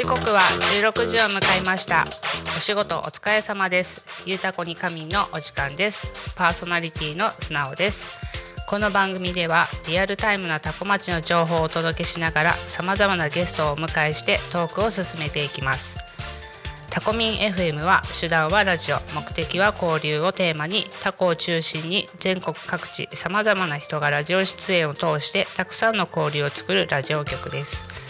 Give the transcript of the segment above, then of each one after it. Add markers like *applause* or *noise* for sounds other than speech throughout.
時刻は16時を迎えました。お仕事お疲れ様です。ゆうたこに仮眠のお時間です。パーソナリティの素直です。この番組ではリアルタイムなタコ町の情報をお届けしながら様々なゲストをお迎えしてトークを進めていきます。タコミン FM は手段はラジオ。目的は交流をテーマにタコを中心に全国各地さまざまな人がラジオ出演を通してたくさんの交流を作るラジオ局です。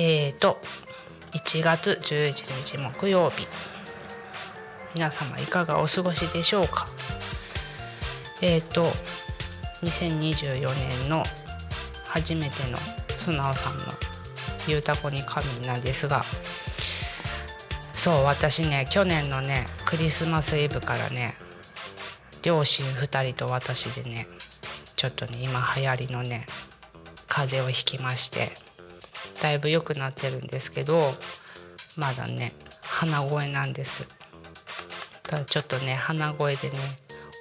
えーと1月11日木曜日。皆様いかがお過ごしでしょうか？えーと2024年の初めての素直さんの「ゆうたこに神」なんですがそう私ね去年のねクリスマスイブからね両親2人と私でねちょっとね今流行りのね風邪をひきましてだいぶ良くなってるんですけどまだね鼻声なんです。ただちょっとね鼻声でね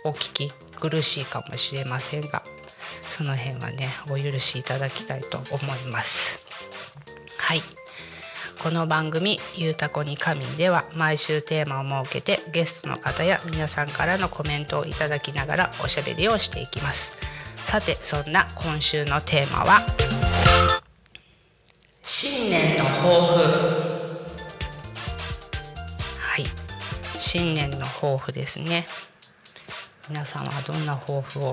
お聞き苦しいかもしれませんがその辺はねお許しいただきたいと思います。はい。この番組「ゆうたこに神」では毎週テーマを設けてゲストの方や皆さんからのコメントをいただきながらおしゃべりをしていきます。さてそんな今週のテーマは？新年の抱負。はい。新年の抱負ですね。皆さんはどんな抱負を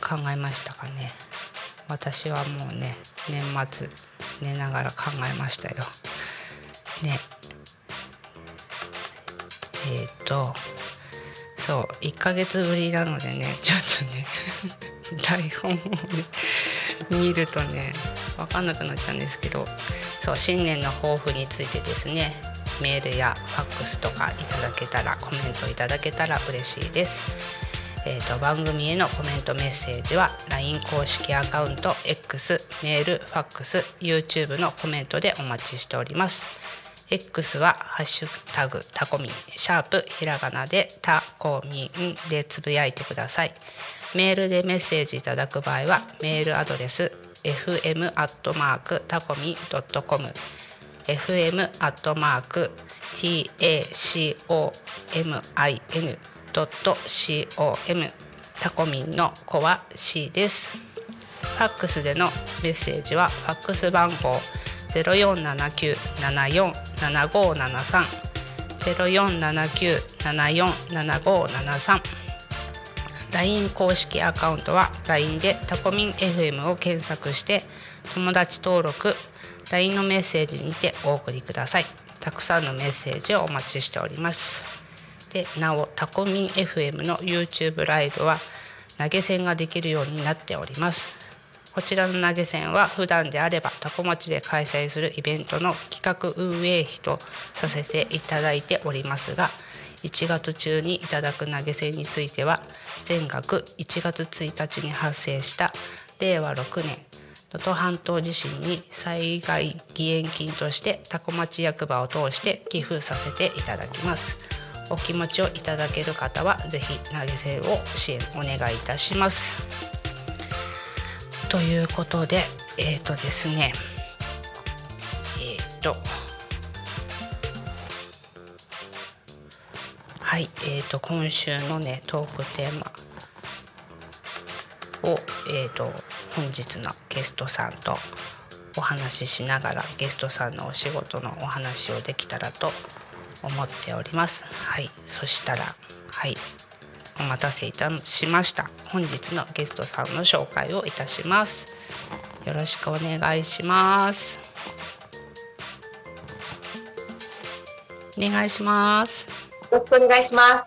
考えましたかね？私はもうね年末寝ながら考えましたよ。ね。えっ、ー、とそう1ヶ月ぶりなのでねちょっとね *laughs* 台本をね見るとね分かんなくなっちゃうんですけどそう新年の抱負についてですねメールやファックスとかいただけたらコメントいただけたら嬉しいです。えーと、番組へのコメントメッセージは LINE 公式アカウント X メールファックス YouTube のコメントでお待ちしております X は「ハッシュタグタコミン」シャープひらがなでタコミンでつぶやいてくださいメールでメッセージいただく場合はメールアドレス fm アットマークタコミン .com fm アットマーク tacomin ドット .com タコミンの子は C です。ファックスでのメッセージはファックス番号0479747573 0479747573 LINE 公式アカウントは LINE でタコミン FM を検索して友達登録 LINE のメッセージにてお送りください。たくさんのメッセージをお待ちしております。でなおタコミン FM の YouTube ライブは投げ銭ができるようになっております。こちらの投げ銭は普段であればタコ町で開催するイベントの企画運営費とさせていただいておりますが1月中にいただく投げ銭については全額1月1日に発生した令和6年能登半島地震に災害義援金としてタコ町役場を通して寄付させていただきます。お気持ちをいただける方はぜひ投げ銭を支援お願いいたします。ということでえっ、ー、とですねえっ、ー、とはい、えー、と今週のねトークテーマを、えー、と本日のゲストさんとお話ししながらゲストさんのお仕事のお話をできたらと思っております。はい、そしたらはいお待たせいたしました本日のゲストさんの紹介をいたします。よろしくお願いします。お願いします。よろしくお願いします。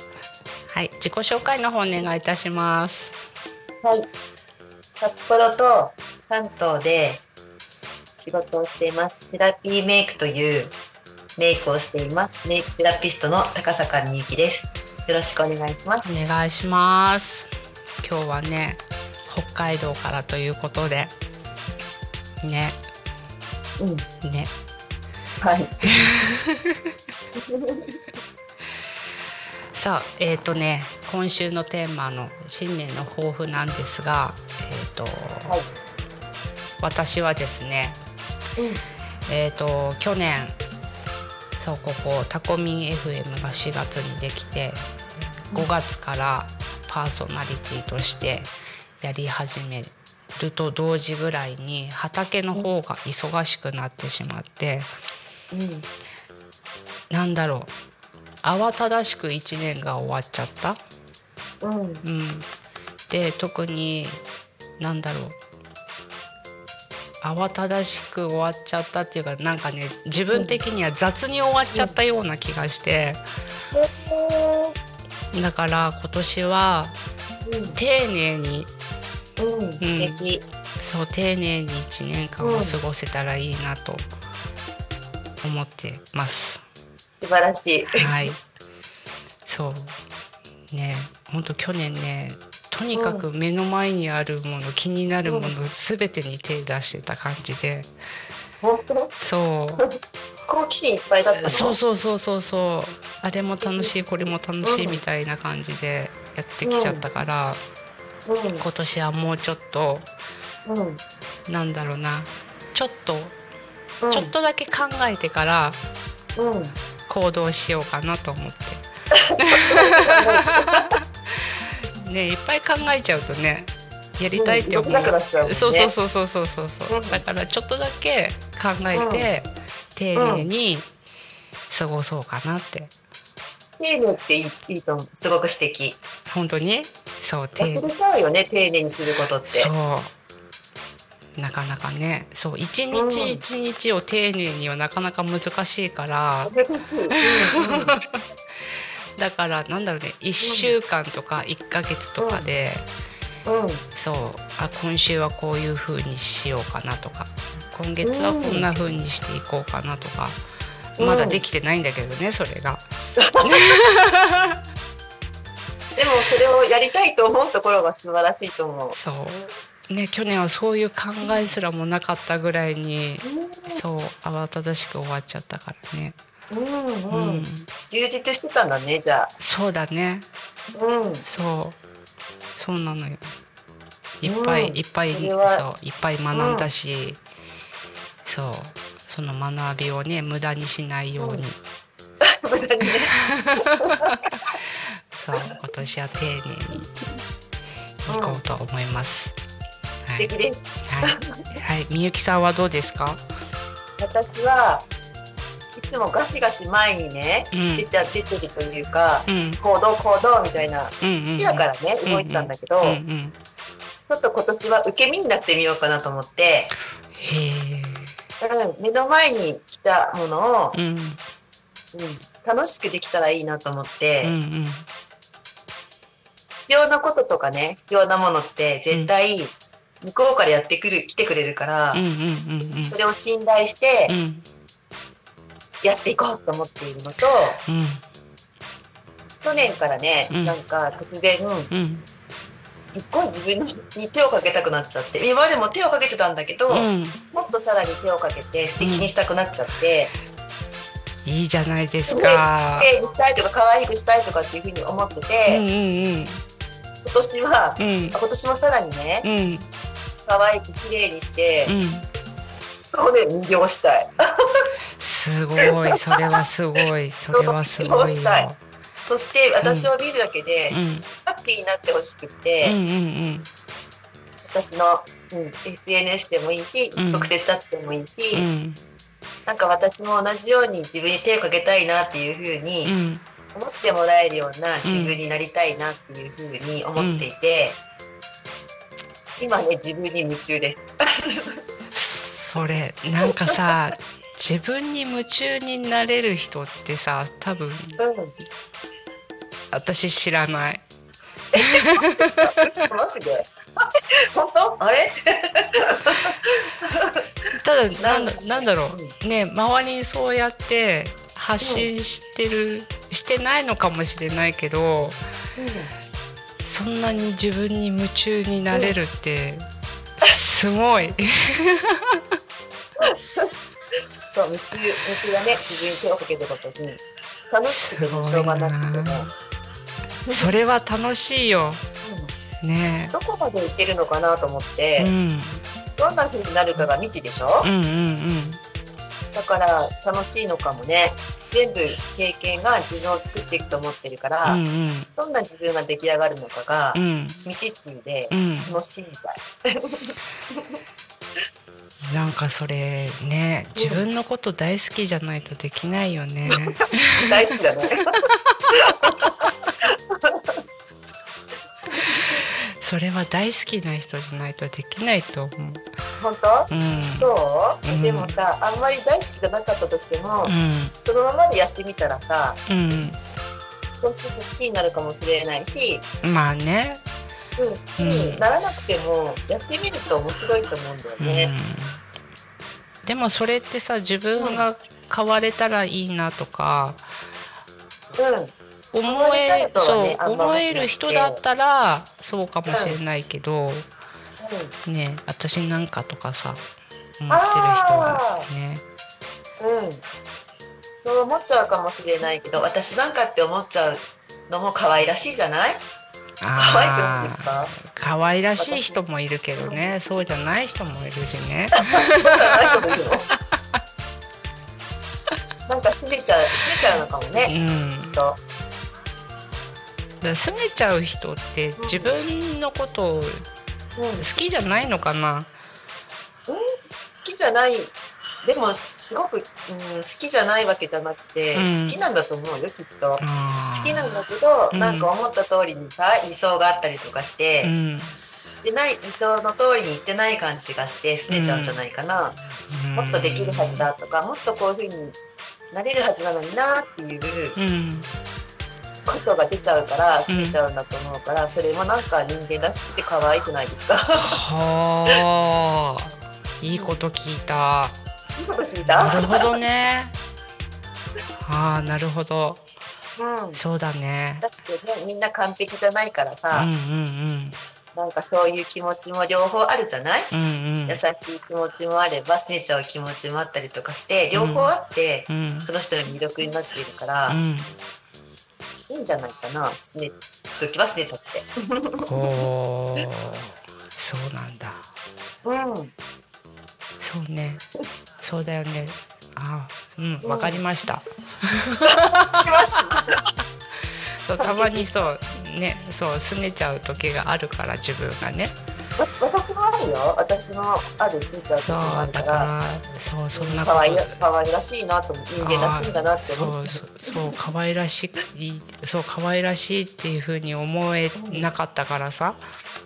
はい、自己紹介の方お願いいたします。はい。札幌と関東で仕事をしています。セラピーメイクというメイクをしています。メイクセラピストの高坂みゆきです。よろしくお願いします。お願いします。今日はね、北海道からということで、ね、うん。ね、はい。*laughs* さあ、えっ、とね、今週のテーマの新年の抱負なんですが、えっ、と、はい。私はですね、うん。えっ、と去年そうここタコミン FM が4月にできて5月からパーソナリティとしてやり始めると同時ぐらいに畑の方が忙しくなってしまってうん。なんだろう慌ただしく1年が終わっちゃった？うん。うん、で特になんだろう慌ただしく終わっちゃったっていうかなんかね自分的には雑に終わっちゃったような気がしてだから今年は丁寧にうん。素敵。そう丁寧に1年間を過ごせたらいいなと思ってます。素晴らしい。はい。そう。ね、本当去年ね、とにかく目の前にあるもの、気になるものすべてに手出してた感じで。本当？そ好奇心いっぱいだった。そうそうそうそうそう。あれも楽しい、これも楽しいみたいな感じでやってきちゃったから、うん。今年はもうちょっと、うん。なんだろうな。ちょっと、うん。ちょっとだけ考えてからうん。行動しようかなと思って。*laughs* ねいっぱい考えちゃうとねやりたいって思う、うんうねそうそうそうそうそうそうそう、うん。だからちょっとだけ考えて、丁寧に過ごそうかなって。丁寧っていいいいと思う。すごく素敵。本当に？そう丁寧。忘れちゃうよね、丁寧にすることって。そうなかなかねそう一日一日を丁寧にはなかなか難しいから、だからなんだろうね1週間とか1ヶ月とかで、うん。そうあ今週はこういう風にしようかなとか今月はこんな風にしていこうかなとか、うんまだできてないんだけどねそれが。*laughs* でもそれをやりたいと思うところが素晴らしいと思う。そうね去年はそういう考えすらもなかったぐらいにそう慌ただしく終わっちゃったからね。うんうん、うん充実してたんだね、じゃそうだねあ。うん。そうそうなのよ。いっぱい、うんいっぱいそういっぱい学んだし、そうその学びをね無駄にしないように、*laughs* 無駄にね。*laughs* そう今年は丁寧に行こうと思います。はい。素敵です。はい、はい、みゆきさんはどうですか？私はいつもガシガシ前にね、うん。出て出てるというか、うん。行動行動みたいな、うんうんうん。好きだからね、動いてたんだけど、うんうん、ちょっと今年は受け身になってみようかなと思って、へえ、だから目の前に来たものを、楽しくできたらいいなと思って、うんうん。必要なこととかね、必要なものって絶対向こうからやってくる、来てくれるから、それを信頼してうんやっていこうと思っているのと、うん。去年からね、うん。なんか突然、うん。すっごい自分に手をかけたくなっちゃって、今までも手をかけてたんだけど、うん。もっとさらに手をかけて素敵にしたくなっちゃって、いいじゃないですねか。綺麗にしたいとか可愛くしたいとかっていうふうに思ってて、今年は、今年もさらにね、うん可愛く綺麗にしてう、ん。そうね、魅了したい。すごい、それはすごい、それはすごいよ。*laughs* そして私を見るだけでうんハッピーになってほしくうんて、うん私の、うん、SNS でもいいし、うん直接会ってもいいし、うんうんなんか私も同じように自分に手をかけたいなっていうふううにん思ってもらえるような自分になりたいなっていうふうに思っていて、今ね自分に夢中です。それなんかさ *laughs* 自分に夢中になれる人ってさ多分うん、私知らない。嘘マジで本当？あれ？*laughs* ただなんだなんなんだろう。ね周りにそうやって発信してる、してないのかもしれないけどそんなに自分に夢中になれるって *laughs* すごい。そう夢中夢中だね。自分に手をかけたことに楽しくてねしょうがなくても、それは楽しいよ。ねどこまでいけるのかなと思っえ、て、うん、どんな風になるかが未知でしょ、うんうんうんだから楽しいのかもね全部経験が自分を作っていくと思ってるから、うんうんどんな自分が出来上がるのかがうん未知数でうん楽しいみたい。*laughs* なんかそれね自分のこと大好きじゃないとできないよね。*laughs* 大好きだね。*laughs* それは大好きな人じゃないとできないと思う。本当？うん。そう、うんでもさあんまり大好きじゃなかったとしても、うそのままでやってみたらさん。少しずつ好きになるかもしれないし、うん。まあね。うん、好きにならなくてもやってみると面白いと思うんだようんね。。でもそれってさ自分が変われたらいいなとかうん、思えいとはそう思える人だったらそうかもしれないけどうん、ね私なんかとかさ思ってる人はね。うん、そう思っちゃうかもしれないけど私なんかって思っちゃうのも可愛らしいじゃない？可愛くないですか？可愛らしい人もいるけどね。そうじゃない人もいるしね。*laughs* なんかすねちゃうすねちゃうのかもうね、ん。きっとだから拗ねちゃう人って自分のことをうん、好好きじゃないのかな？きじゃない。でもすごく、うん、好きじゃないわけじゃなくて、うん。好きなんだと思うよきっと。好好きなんだけど、うん。なんか思った通りにさ理想があったりとかして、うん。でない理想の通りにいってない感じがして拗ねちゃうんじゃないかな、もっとできるはずだとかもっとこういうふうになれるはずなのになっていううんことが出ちゃうから拗ねちゃうんだと思うから、それもなんか人間らしくて可愛くないですか？はあ。いいこと聞いた。いいこと聞いなたるほどね。ああなるほど。うん、そうだね。だってねみんな完璧じゃないからうんさ、うん。なんかそういう気持ちも両方あるじゃない、うんうん。うん優しい気持ちもあれば拗ねちゃう気持ちもあったりとかして両方あって、うん。その人の魅力になっているから、うんいいんじゃないかな。拗ね時は拗ねちゃって。そうなんだ。うん。そうね。そうだよね。あうんわかりました、来ました。*laughs* そうたまにそうねそう拗ねちゃう時があるから自分がねわ私もあるよ。私もある拗ねちゃう時そうもあるかだかららそうそんな可愛い可愛らしいなと人間らしいんだなって思っちゃそうそうそう可愛らしいそう可愛らしいっていう風に思えなかったからさ。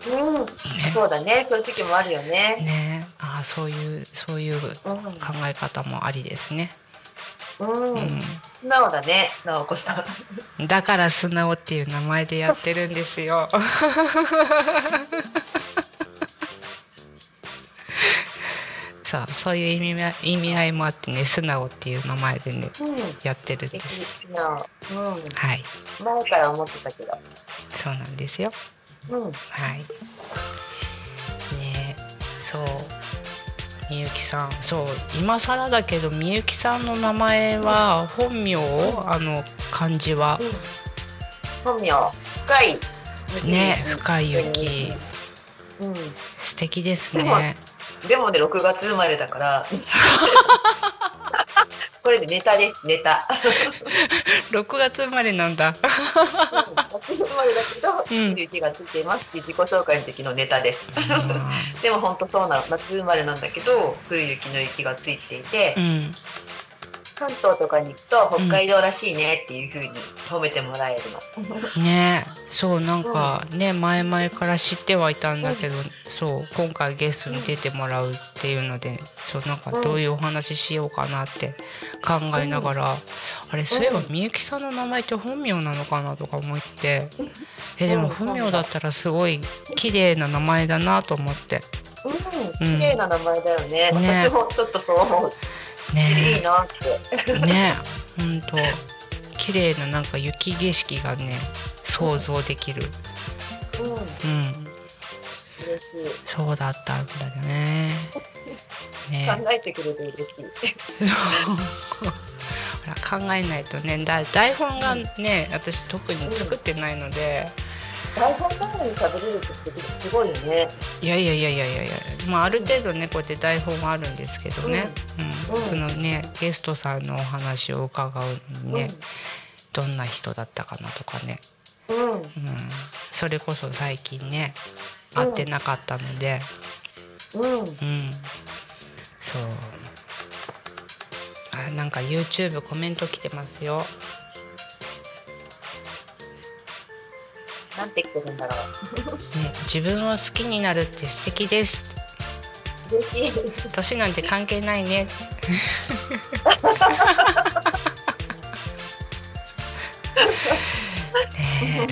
う、うんそうだね。そういう時もあるよね。ね。ああそういうそういう考うんえ方もありですね、うん、う素直だね直子さんん、だから素直っていう名前でやってるんですよ *laughs* さあそういう意味合い意味合いもあってね素直っていう名前でねうん。やってるんです。素直。うん。はい。前から思ってたけど。そうなんですよ。うん。はい。ねそう。みゆきさん、そう今更だけどみゆきさんの名前は本名あの漢字は。本名。深い。ね深い雪。うん。素敵ですね。でもね6月生まれだから。*laughs* これれでネタですネタ。*laughs* 6月生まれなんだ。6月生まれだけど、うん。雪がついていますっていう自己紹介の時のネタです。*laughs* でも本当そうなの夏生まれなんだけど来る雪の雪がついていて、うん関東とかに行くと北海道らしいねっていう風に褒めてもらえるの、ね。*laughs* そうなんかね前々から知ってはいたんだけど、そう今回ゲストに出てもらうっていうのでそうなんかどういうお話ししようかなって考えながら、あれそういえばみゆきさんの名前って本名なのかなとか思って。えでも本名だったらすごい綺麗な名前だなと思って。うん、綺麗な名前だよね、ね。私もちょっとそう思ういいねなって。ねほんと。綺麗ななんか雪景色がね想像できる。うん。うん。そうだったんだよね。ね。考えてくれて嬉しい。考えないとねだ台本がね私特に作ってないので、台本なのに喋れるってすごいよね。いやいやいやいやいや。いや、まあ、ある程度ねこうやって台本はあるんですけどね、うん。うん。そのねゲストさんのお話を伺うのにね、どんな人だったかなとかね、うん。うん、それこそ最近ね会ってなかったので、うん。うん、そう。あ、なんか YouTube コメント来てますよ。なんて言ってるんだろね、自分を好きになるって素敵です。う嬉しい。年なんて関係ないね。*laughs* ね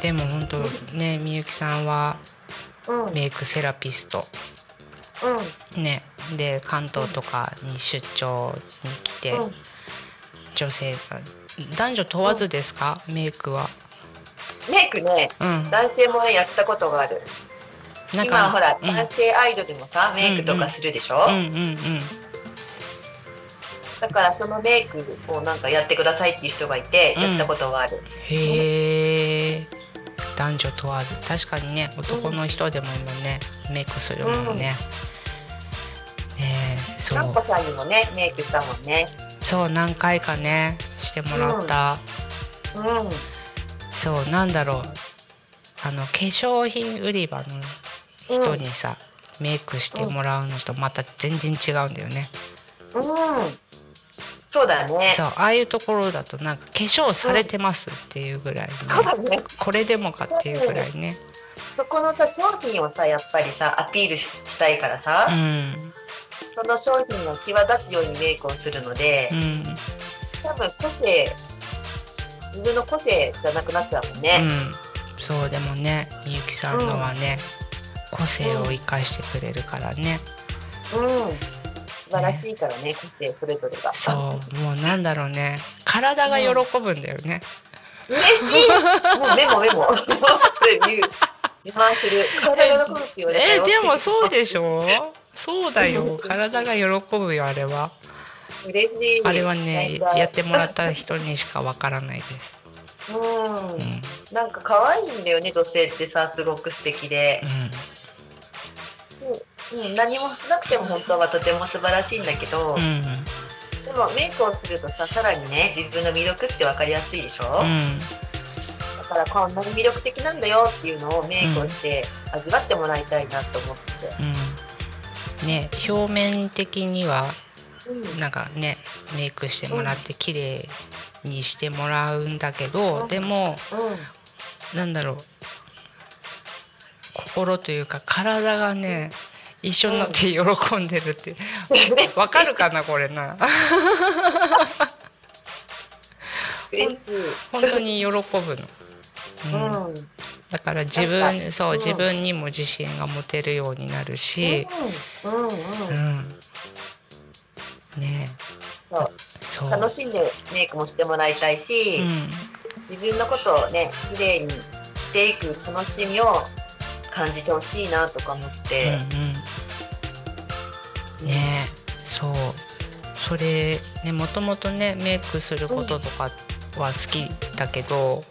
えでも本当ねみゆきさんはうん。メイクセラピスト。うん。ねで関東とかに出張に来て、うん。女性が男女問わずですか、メイクは。メイクねうん。男性もねやったことがある。今ほらうん。男性アイドルもさメイクとかするでしょ、うんうんうん。だからそのメイクをなんかやってくださいっていう人がいてうん。やったことがある、へえ。男女問わず。確かにね男の人でも今ね、メイクするもんね。ねえそう。かんこさんにもねメイクしたもんね。そう何回かねしてもらった、うんそうなんだろう。あの化粧品売り場の人にさ、メイクしてもらうのとまた全然違うんだよね。うん。そうだね。そうああいうところだとなんか化粧されてますっていうぐらい、ね。そうだね。これでもかっていうぐらいね。そこのさ商品をさやっぱりさアピールししたいからさ、うん。その商品の際立つようにメイクをするので、うん。多分個性自分の個性じゃなくなっちゃうもんうね、ん、そうでもねみゆきさんのはね、個性を生かしてくれるからね、うん。素晴らしいからね個性それぞれが。そう。もうなんだろうね。体が喜ぶんだよね、嬉しい。もうメモメモ。それ言う自慢する。体が喜ぶって言われたえよでもそうでしょ？そうだよ。体が喜ぶよあれは嬉しい。あれはねやってもらった人にしかわからないです、うん。うんなんか可愛いんだよね女性ってさすごく素敵で、うん、何もしなくても本当はとても素晴らしいんだけど、うん。うんでもメイクをするとささらにね自分の魅力って分かりやすいでしょ、うん。だからこんなに魅力的なんだよっていうのをメイクをして味わってもらいたいなと思って、うん。ね表面的にはうんなんかねメイクしてもらって綺麗にしてもらうんだけど、でもなんだろう。心というか体がね一緒になって喜んでるって。*laughs* わかるかなこれな。本当に喜ぶの、うん。うん。だから自分そう自分にも自信が持てるようになるし、うんね。そう。楽しんでメイクもしてもらいたいし、うん。自分のことをね綺麗にしていく楽しみを感じてほしいなとか思って、うんうん、ね。えそう。それねもともとねメイクすることとかは好きだけど、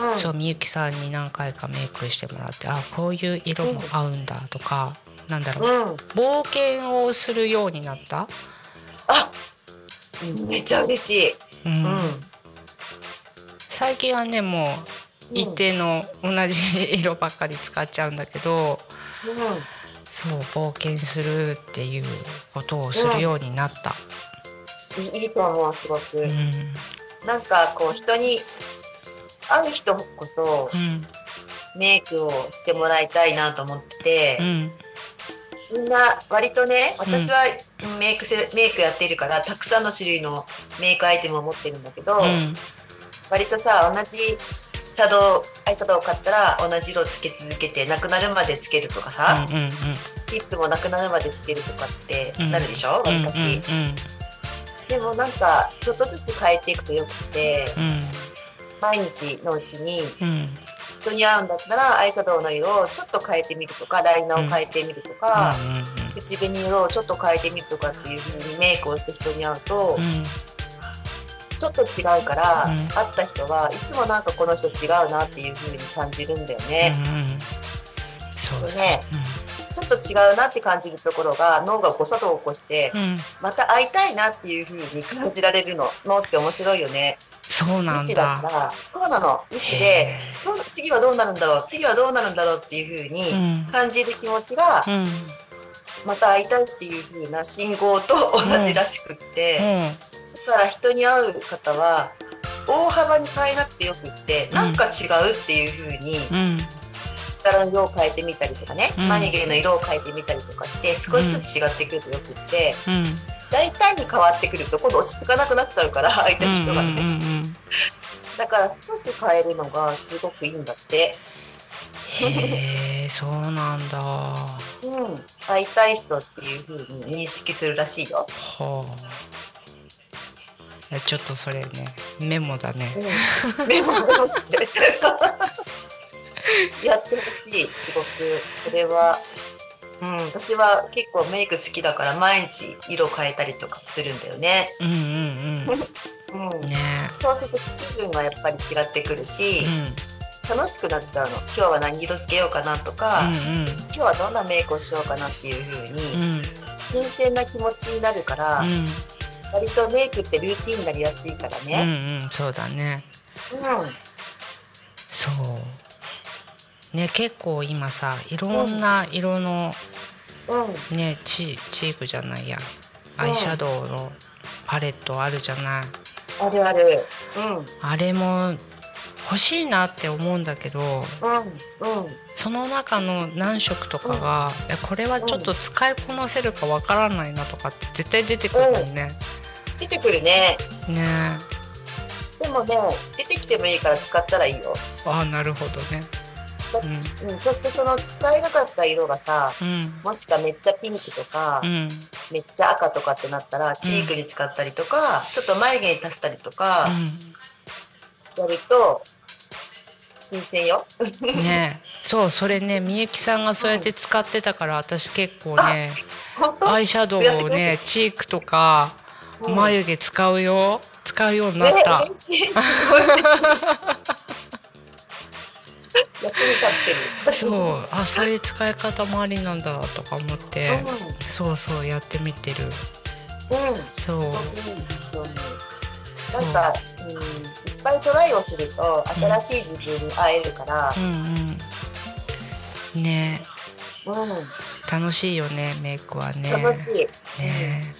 うん。そうみゆきさんに何回かメイクしてもらってあこういう色も合うんだとか、なんだろう、うん、冒険をするようになったあめちゃ嬉しい。うんうん。最近はねもううん一定の同じ色ばっかり使っちゃうんだけど、そう冒険するっていうことをするようになった。うん。いいと思う、すごく。うんなんかこう人に会う人こそうんメイクをしてもらいたいなと思ってう、んみんな割とね、私はメイクせメイクやっているからたくさんの種類のメイクアイテムを持ってるんだけど、うん。割とさ同じシャドウアイシャドウを買ったら同じ色をつけ続けてなくなるまでつけるとかさ、うんうんリップもなくなるまでつけるとかってうん。なるでしょ、うんうんわりかし、でもなんかちょっとずつ変えていくとよくてうん。毎日のうちにうん。人に合うんだったらアイシャドウの色をちょっと変えてみるとかライナーを変えてみるとか、口紅色をちょっと変えてみるとかっていう風にメイクをして人に会うと、うん。うんちょっと違うから、うん。会った人はいつもなんかこの人違うなっていう風に感じるんだよね。うんうん。そうね。ちょっと違うなって感じるところが脳が誤作動を起こして、うん。うんまた会いたいなっていう風に感じられるの。脳って面白いよね。そうなん未知だっだたら、そうなの。未知へで、次はどうなるんだろう？次はどうなるんだろうっていう風うにん。感じる気持ちが、うんまた会いたいっていう風な信号と同じらしくって、だから人に会う方は、大幅に変えなくてよくって、ん。なんか違うっていう風に、うん。うん力の色を変えてみたりとかね、うん。眉毛の色を変えてみたりとかして、少しずつ違ってくるとよくって、うん。大胆に変わってくると今度落ち着かなくなっちゃうから、相手の人がね。うん。うんうんだから少し変えるのがすごくいいんだって。へえそうなんだはうん。会いたい人っていう風に認識するらしいよ。あいやちょっとそれねメモだねうん。メモメモして。やってほしい、すごく。それは。うん、私は結構メイク好きだから毎日色変えたりとかするんだよね。うんうんうんうん。ねそうすると気分がやっぱり違ってくるしう、ん楽しくなっちゃうの。今日は何色つけようかなとか、うん今日はどんなメイクをしようかなっていう風うに、ん新鮮な気持ちになるから、うん割とメイクってルーティンになりやすいからうんね。うんそうだねうん。そうね結構今さいろんな色のうん。ねチチークじゃないやアイシャドウのパレットあるじゃないあるある。うん。あれも欲しいなって思うんだけどうん。うん。その中の何色とかが、いやこれはちょっと使いこなせるかわからないなとかって絶対出てくるもんね。出てくるね。ねでもね、出てきてもいいから使ったらいいよ。えああなるほどね。うん。そしてその使えなかった色がさ、うんうんもしかめっちゃピンクとか、うんめっちゃ赤とかってなったら、チークに使ったりとか、ちょっと眉毛に足したりとか、やると、新鮮よ。うんねえ。そうそれねみゆきさんがそうやって使ってたから私結構ねアイシャドウをねチークとかうん。眉毛使うよ使うようになっね、た。そうあそういう使い方もありなんだとか思って、そうそうやってみてる。うん。う。ん。そう。なんか、うん、ぱいトライをすると新しい自分に会えるから。う、んうん。ね。うん、え楽しいよねメイクはね。楽しい。ね。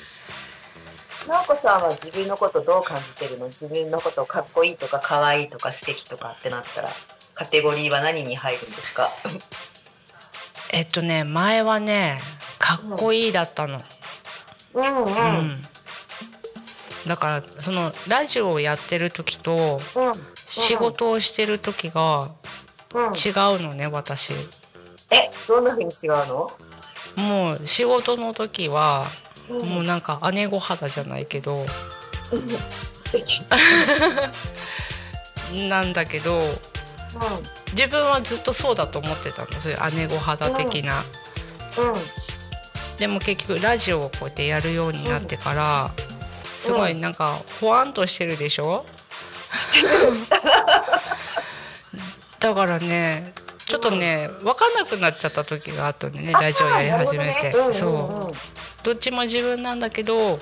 直子さんは自分のことどう感じてるの？自分のことかっこいいとか可愛いとか素敵とかってなったらカテゴリーは何に入るんですか？*laughs* えっとね前はねかっこいいだったの、うんうん。うんだからそのラジオをやってる時とうん仕事をしてる時がうん違うのね私。えどんな風に違うの？もう仕事の時はうん。もうなんか姉御肌じゃないけど *laughs* 素敵。*laughs* なんだけどう自分はずっとそうだと思ってたのそういう姉御肌的な、ん。うん。でも結局ラジオをこうやってやるようになってから、すごいなんかほわんとしてるでしょ？*laughs* だからねちょっとね分かんなくなっちゃった時があったんでねラジオやり始めて、ねうんう。んうんそうどっちも自分なんだけどうん。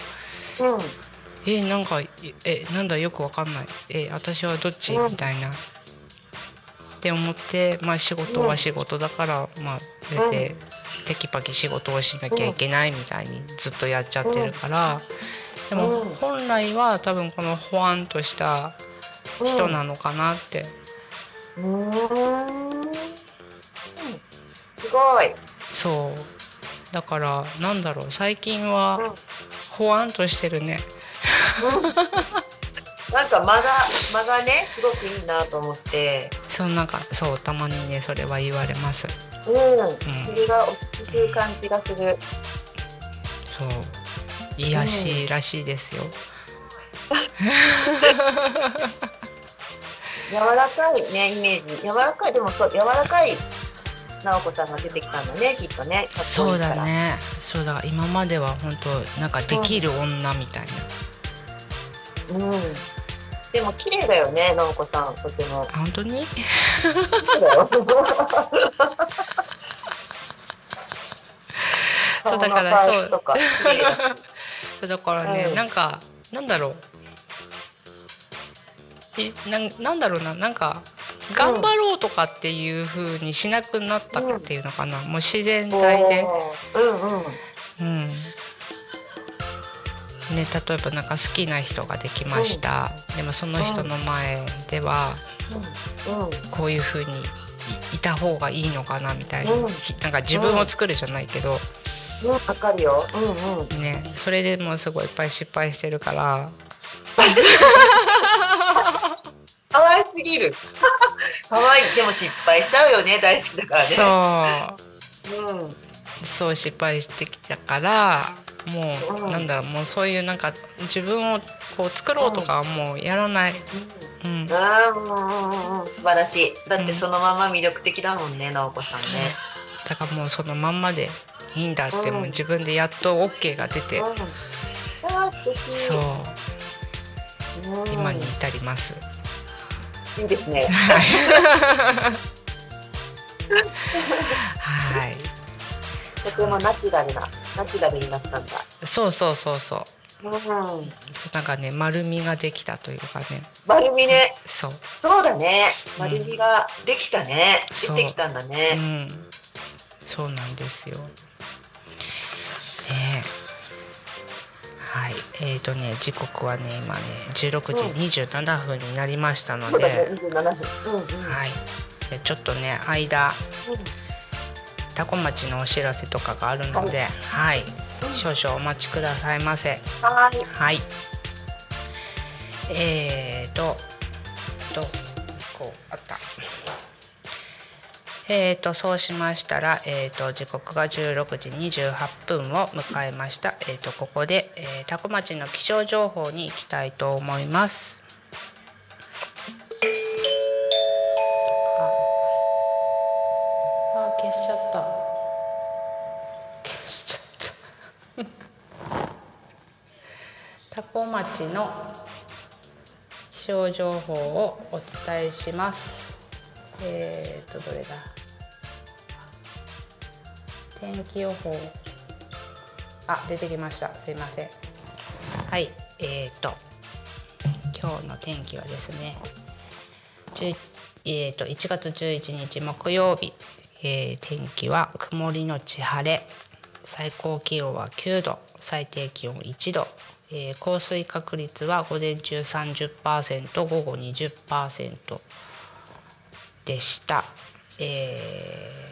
えなんかえなんだよくわかんない。え私はどっち？みたいな。って思ってまあ仕事は仕事だからまあ出てテキパキ仕事をしなきゃいけないみたいにずっとやっちゃってるからでも本来は多分このほわんとした人なのかなって。うーん。すごい。そう。だからなんだろう。最近はほわんとしてるね。なんか間が間がねすごくいいなと思って、そうなんかそうたまにねそれは言われます。うん、それが落ち着く感じがする。そう癒やしらしいですよ、*laughs* 柔らかいねイメージ。柔らかいでもそう柔らかい直子さんが出てきたんだねきっとね。かっこいそいうだ。ねそうだ今までは本当なんかできる女みたいな、うん。でも綺麗だよね直子さんとても。あ本当に？そうだ *laughs* から顔のそうだからね、うん。なんかなんだろう。えなんなんだろうななんか頑張ろうとかっていう風にしなくなったっていうのかな、もう自然体で、うんうん。うん。ね、例えばなんか好きな人ができました、でもその人の前ではうん。うん。こういう風にいいた方がいいのかなみたいな、なんか自分を作るじゃないけど、うん、わかるよ。うんうん。ね、それでもうすごいいっぱい失敗してるから *laughs* 可愛すぎる。可愛い。でも失敗しちゃうよね。大好きだからね。そうう。うん。そう失敗してきたからもう、うんなんだろうもうそういうなんか自分をこう作ろうとかはもうやらない、うん、うんうんうん素晴らしい。だってそのまま魅力的だもんね、直子さんね。だからもうそのまんまでいいんだって、うんもう自分でやっと OK が出て、うん。あー素敵。そううん今に至ります。いいですね。はいとてもナチュラルな、ナチュラルになったんだ。そうそうそうそううん。なんかね丸みができたというかね丸みね。そうそうだね。丸みができたね。そう出てきたんだうね。んそうなんですよねはいえーとね時刻はね今ね16時27分になりましたので、そうだね。27分。うんうん。はいでちょっとね間タコ町のお知らせとかがあるのではい少々お待ちくださいませはい。はいえーととえーとそうしましたら、えー、と時刻が16時28分を迎えました、えー、とここで、えー、タコ町の気象情報に行きたいと思います。ああ消しちゃった。消しちゃった。タコ町の気象情報をお伝えします。えー、とどれだ？天気予報。あ出てきました。すいません。はい。えー、と今日の天気はですね10えー、と1月11日木曜日、えー天気は曇りのち晴れ。最高気温は9度最低気温1度、えー降水確率は午前中30%午後20%でした、えー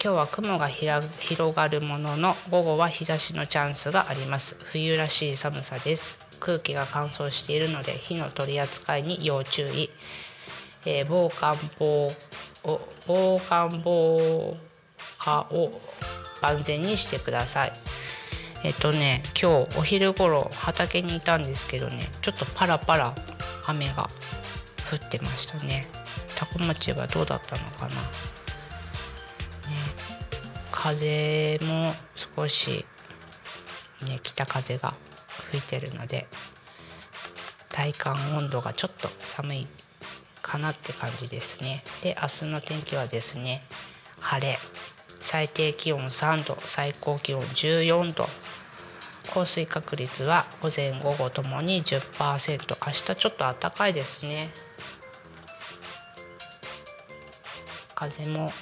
今日は雲がひら広がるものの午後は日差しのチャンスがあります。冬らしい寒さです。空気が乾燥しているので火の取り扱いに要注意、えー防寒防お防寒防火を万全にしてください。えっとね今日お昼頃畑にいたんですけどねちょっとパラパラ雨が降ってましたね。タコ町はどうだったのかな、風も少し、ね、北風が吹いてるので体感温度がちょっと寒いかなって感じですね。で明日の天気はですね晴れ。最低気温3度最高気温14度。降水確率は午前午後ともに10%明日ちょっと暖かいですね。風も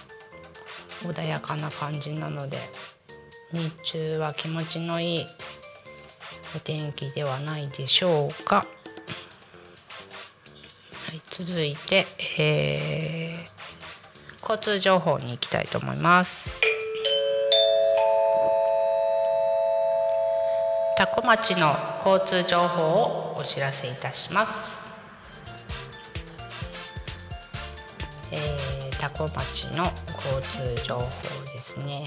穏やかな感じなので日中は気持ちのいいお天気ではないでしょうか、はい、続いて、えー交通情報に行きたいと思います。多古町の交通情報をお知らせいたします、えー、多古町の交通情報ですね。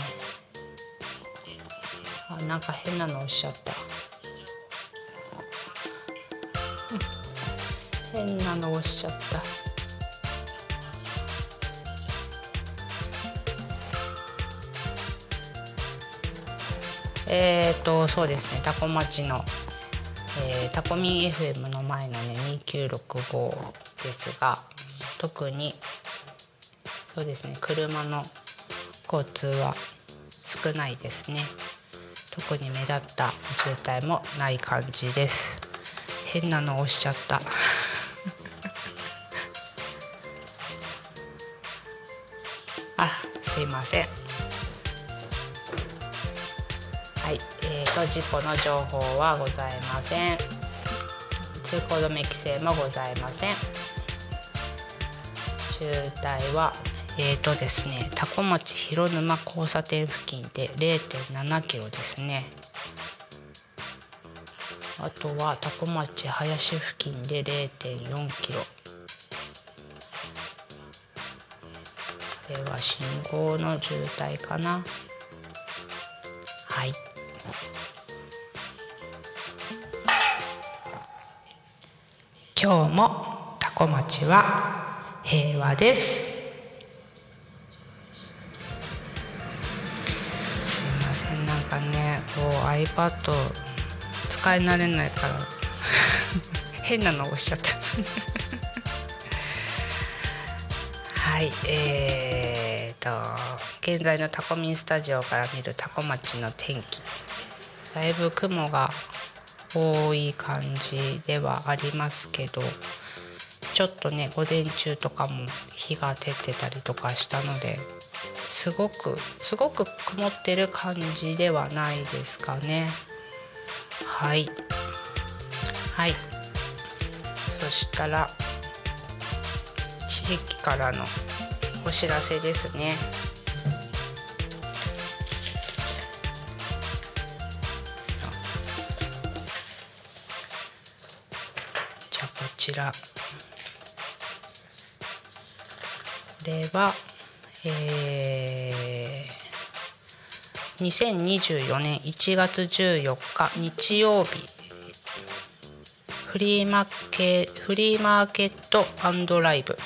あなんか変なのおっしゃった。変なのおっしゃった。えー、とそうですね。タコ町の、えー、タコミン FM の前のね2965ですが特にそうですね。車の交通は少ないですね。特に目立った渋滞もない感じです。変なの押しちゃった。*laughs* あすいません。はい、えーと事故の情報はございません。通行止め規制もございません。渋滞はえーとですね多古町広沼交差点付近で0.7キロですね。あとは多古町林付近で0.4キロ。これは信号の渋滞かな。はい。今日も多古町は平和です。iPad 使い慣れないから。*laughs* 変なの押しちゃった。*laughs* はいえー、と現在のタコミンスタジオから見るタコ町の天気。だいぶ雲が多い感じではありますけどちょっとね午前中とかも日が照ってたりとかしたのですごくすごく曇ってる感じではないですかね。はい。はい。そしたら地域からのお知らせですね。じゃあこちら。これはえー、2024年1月14日日曜日フリーマーケフリーマーケットライブ。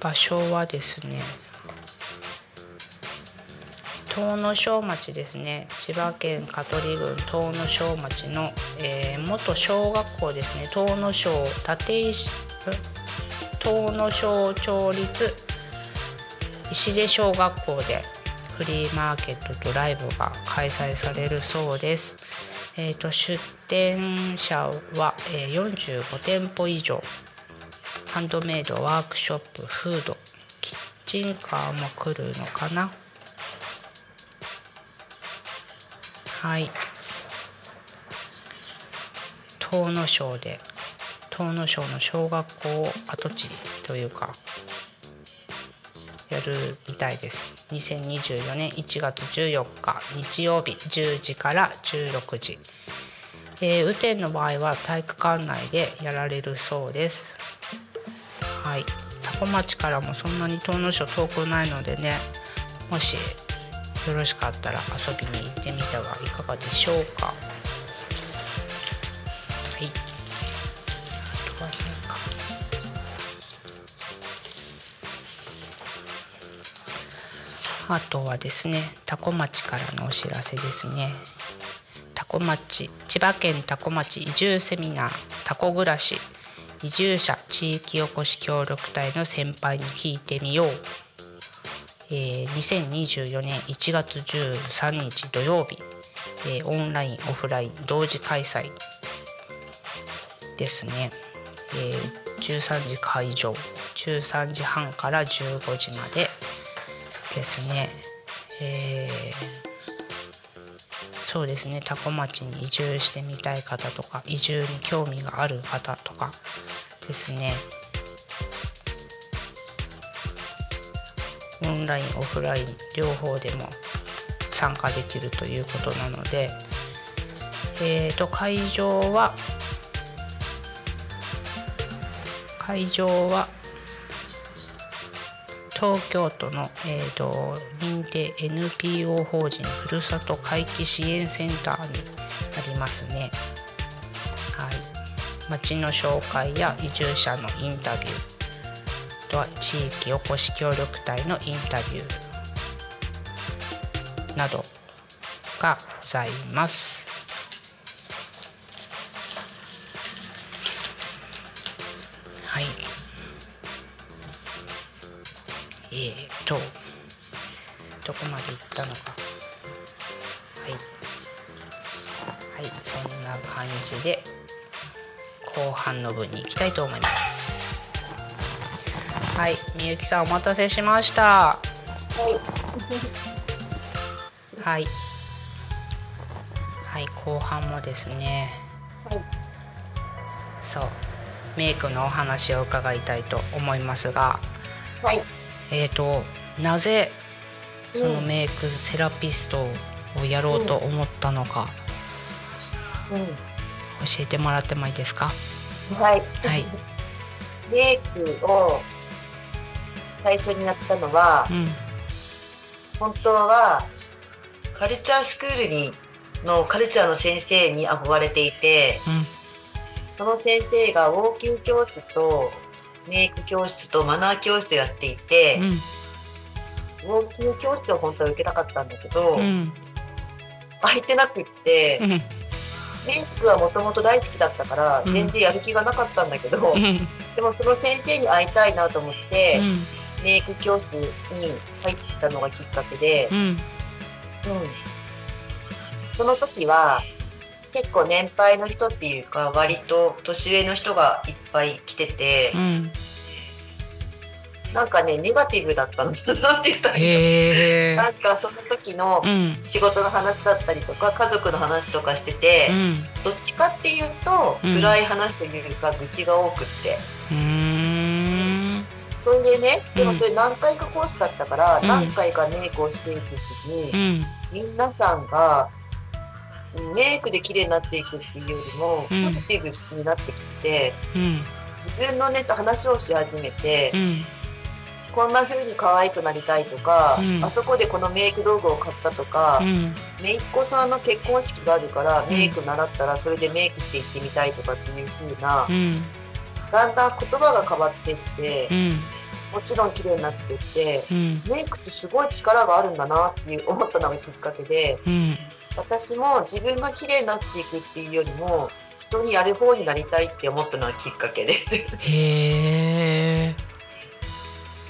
場所はですね東野小町ですね。千葉県香取郡東野小町の、えー元小学校ですね。東野小立石東野小町立石出小学校でフリーマーケットとライブが開催されるそうです。えー、と出店者は、えー45店舗以上。ハンドメイドワークショップフードキッチンカーも来るのかな。はい。東野省で東野省の小学校跡地というかやるみたいです。2024年1月14日日曜日10時から16時。えー、雨天の場合は体育館内でやられるそうです。はい。多古町からもそんなに遠野省遠くないのでねもしよろしかったら遊びに行ってみてはいかがでしょうか。あとはですね多古町からのお知らせですね。多古町千葉県多古町移住セミナー多古暮らし移住者地域おこし協力隊の先輩に聞いてみよう、えー2024年1月13日土曜日えーオンラインオフライン同時開催ですね、えー13時会場13時半から15時までですね、えーそうですね。多古町に移住してみたい方とか移住に興味がある方とかですね。オンラインオフライン両方でも参加できるということなので、えー、と会場は会場は東京都の、えー、と認定 NPO 法人ふるさと回帰支援センターになりますね。はい、町の紹介や移住者のインタビューあとは地域おこし協力隊のインタビューなどがございます。こまで行ったのか。はい。はい、そんな感じで、後半の分に行きたいと思います。はい、みゆきさんお待たせしました。はい。はい、後半もですね。はいそう、メイクのお話を伺いたいと思いますが、はい。えーと、なぜそのうんメイクセラピストをやろうと思ったのかうん。教えてもらってもいいですか？はい。はい。メイクを最初にやったのはう、ん、本当はカルチャースクールにのカルチャーの先生に憧れていて、その先生がウォーキング教室とメイク教室とマナー教室をやっていてう、ん、ウォーキング教室を本当は受けたかったんだけど、うん、空いてなくって、うん、メイクはもともと大好きだったからうん。全然やる気がなかったんだけど、うん、でもその先生に会いたいなと思って、うん、メイク教室に入ったのがきっかけで、うん、うん、その時は結構年配の人っていうか割と年上の人がいっぱい来てて、うん、なんかねネガティブだったの。*laughs* なんて言ったらいい。なんかその時のうん、仕事の話だったりとか家族の話とかしてて、うん、どっちかっていうとうん。暗い話というか愚痴が多くって。うーん、それでね、でうん。もそれ何回かコースだったから、うん。何回かメイクをしていくうちうに、ん、皆さんがうんメイクで綺麗になっていくっていうよりも、うん。ポジティブになってきて、うん、自分のねと話をし始めて、うん、こんな風に可愛くなりたいとか、うん。あそこでこのメイク道具を買ったとか、うん、メイっ子さんの結婚式があるから、ん。メイク習ったらそれでメイクしていってみたいとかっていう風な、うん、だんだん言葉が変わってって、うん、もちろん綺麗になってって、うん、メイクってすごい力があるんだなっていう思ったのがきっかけで、うん、私も自分が綺麗になっていくっていうよりも、人にやる方になりたいって思ったのがきっかけです。へえ。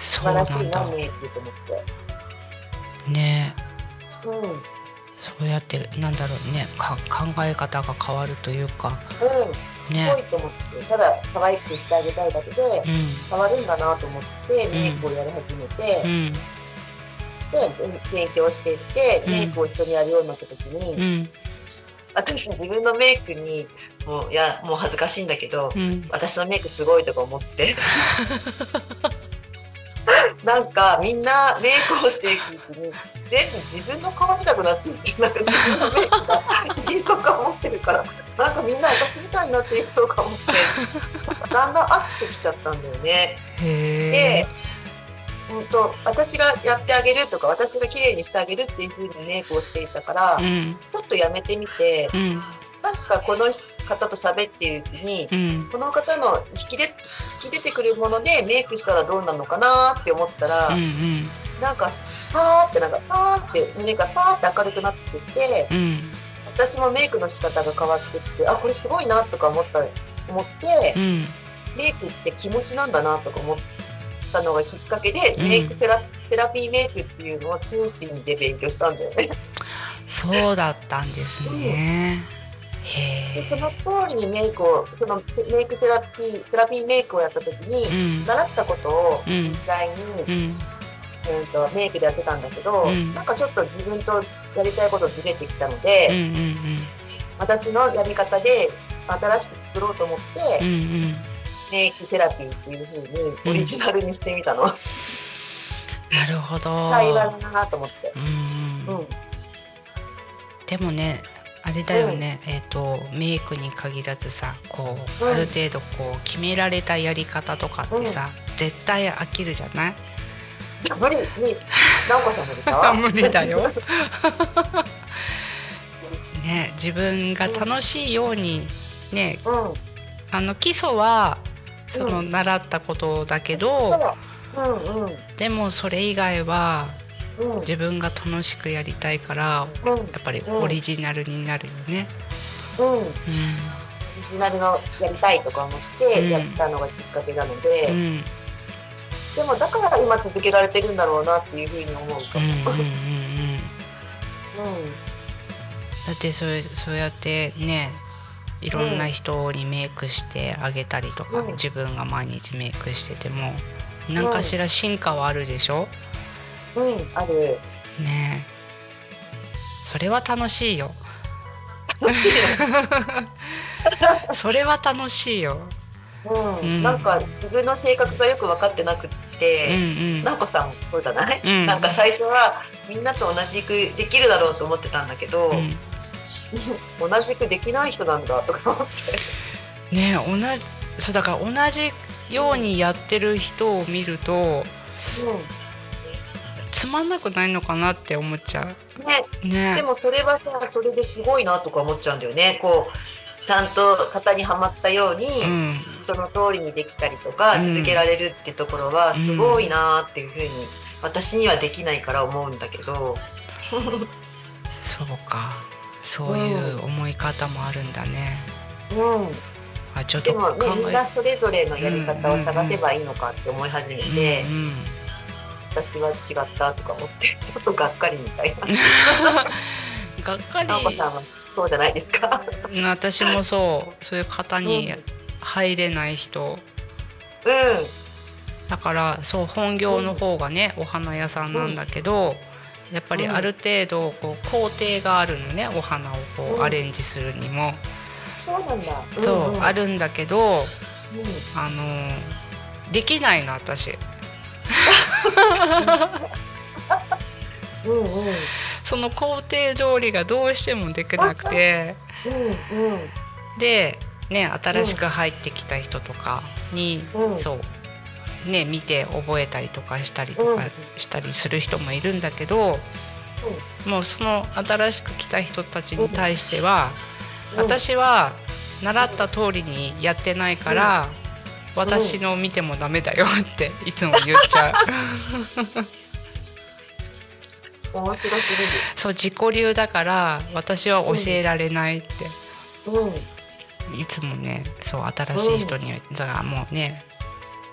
素そうな晴らしいな、んだ。メイクと思って。ね。うん。うん。そうやってなんだろうねか考え方が変わるというかすごいねと思って、ただ可愛くしてあげたいだけで、う変わるんだなと思って、メイクをやり始めて、んうんで、勉強していって、うんメイクを人にやるようになった時に、うん私自分のメイクに、もう、いや、もう恥ずかしいんだけど、うん私のメイクすごいとか思ってて。*laughs* *laughs* なんかみんなメイクをしていくうちに全部自分の顔見たくなっちゃってなんか自分のメイクがいいとか思ってるからなんかみんな私みたいになっていくとか思ってだんだん合ってきちゃったんだよね。へでえ、本当私がやってあげるとか私が綺麗にしてあげるっていう風にメイクをしていたから、うん。ちょっとやめてみてうんなんかこの方と喋っているうちにうん。この方の引き出引き出てくるものでメイクしたらどうなのかなって思ったら、うんなんかパーってなんかパーって胸がパーって明るくなってってうん私もメイクの仕方が変わってってあこれすごいなとか思った思ってうん。メイクって気持ちなんだなとか思ったのがきっかけで、うん。メイクセラセラピーメイクっていうのを通信で勉強したんだよね。そうだったんですね。でその通りにメイクをそのセメイクセラピーセラピーメイクをやった時に、うん習ったことをうん実際に、うんえー、とメイクでやってたんだけど、うんなんかちょっと自分とやりたいことずれてきたので、うんうん私のやり方で新しく作ろうと思って、うんうんうん。メイクセラピーっていう風にオリジナルにしてみたの。*laughs* なるほど。*laughs* 対話だなと思って。うんううんん。でもねあれだよね、えっ、とメイクに限らずさこう、うん。ある程度こう決められたやり方とかってさ、絶対飽きるじゃない？無理、無理。直子さんもでしょ？*laughs* 無理だよ。*laughs* ね自分が楽しいようにねうん。あの基礎はそのう習ったことだけど、うんうん。でもそれ以外はうん自分が楽しくやりたいからうん。やっぱりオリジナルになるよね。うん。オうん。リジナルのやりたいとか思ってやったのがきっかけなので、うん。でもだから今続けられてるんだろうなっていうふうに思うかも。うんうんうんうん。*laughs* うん。だってそうそうやってねいろんな人にメイクしてあげたりとか、うん。自分が毎日メイクしてても何かしら進化はあるでしょ、うん、ある。ねえ。それは楽しいよ。楽しいよ。*laughs* それは楽しいよ。うん。うん。なんか自分の性格がよく分かってなくっうんて、うん。直子さんもそうじゃない、うん。なんか最初はみんなと同じくできるだろうと思ってたんだけど、うん。同じくできない人なんだとか思って。ねえ同じそうだから同じようにやってる人を見るとつまんなくないのかなって思っちゃね、う。ね。でもそれはさそれですごいなとか思っちゃうんだよね。こうちゃんと型にはまったように、うん。その通りにできたりとか、うん。続けられるってところはすごいなっていうふうに私にはできないから思うんだけど、そうか。そういう思い方もあるんだね、うん、あちょっでと考もねみんえなそれぞれのやり方を探せばいいのかって思い始めて、うんうん私は違ったとか思って *laughs* ちょっとがっかりみたいな。*laughs* がっかり。そうじゃないですか。私もそう。そういう方に入れない人。うだからそう本業の方がねお花屋さんなんだけどやっぱりある程度こう工程があるのねお花をこううん。アレンジするにも。んそうなんだ。そう、ん。あるんだけどうん。あのーできないの私うんうん。その工程通りがどうしてもできなくて。うんうんでね新しく入ってきた人とかに、うんそうね見て覚えたりとかしたりとかしたりする人もいるんだけど、もうその新しく来た人たちに対しては、私は習った通りにやってないから、私の見てもダメだよっていつも言っちゃう。*laughs* 面白すぎる。そう自己流だから私は教えられないって、うん。いつもねそう新しい人に、だからもうね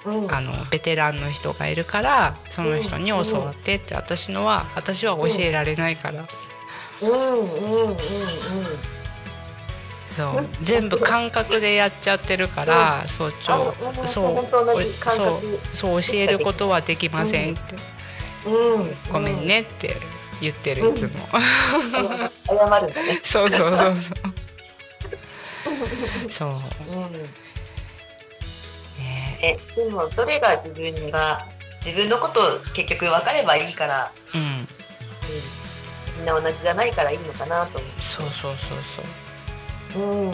うん。あのベテランの人がいるからその人に教わってって、私のは私は教えられないから、うんうんうんうんそう全部感覚でやっちゃってるから、そうそうそう教えることはできませんって、うん。ごめんねって言ってるいつも、謝るんだね。*laughs* そうそうそうそう。*laughs* そう。うん。ね。えでもどれが自分が自分のことを結局分かればいいから、うん。うん、みんな同じじゃないからいいのかなと思そうそうそうそうううん。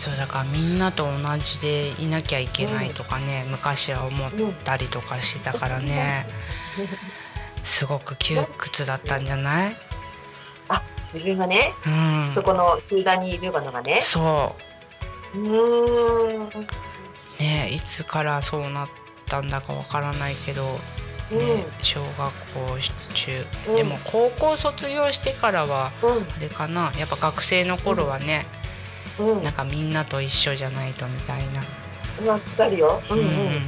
そうだからみんなと同じでいなきゃいけないとかね、昔は思ったりとかしてたからね、すごく窮屈だったんじゃない？あ自分がね、うん。そこの集団にいるのがね。そうーんうねいつからそうなったんだかわからないけど、うんね、小学校中、うん。でも高校卒業してからはうん。あれかな。やっぱ学生の頃はね、うん。なんかみんなと一緒じゃないとみたいな、わかるよ。うんうん。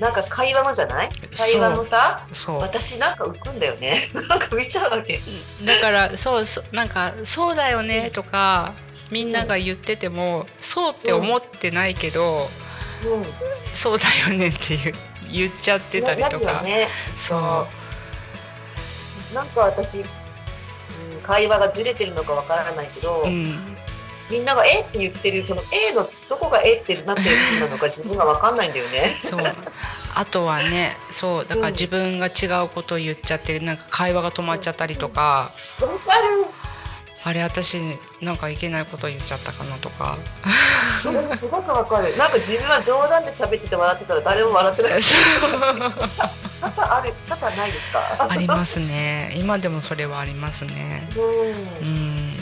なんか会話もじゃない？会話もさ私なんか浮くんだよね。*laughs* なんか見ちゃうわけ。だからそうそうなんかそうだよねとかみんなが言っててもそうって思ってないけど、うん。そうだよねって言う言っちゃってたりとか、ね。そなんか私、うん、会話がずれてるのかわからないけど、う、うん、みんなが「えっ?」て言ってるその「え」のどこが「え」ってなってるなのか自分がわかんないんだよね。そう。あとはねそうだから自分が違うことを言っちゃってなんか会話が止まっちゃったりとか、わかるあれ私なんかいけないこと言っちゃったかなとかすごくわかる。なんか自分は冗談で喋ってて笑ってたら誰も笑ってない。多々ある、多々ないですか？ありますね今でもそれはありますねうんう、ん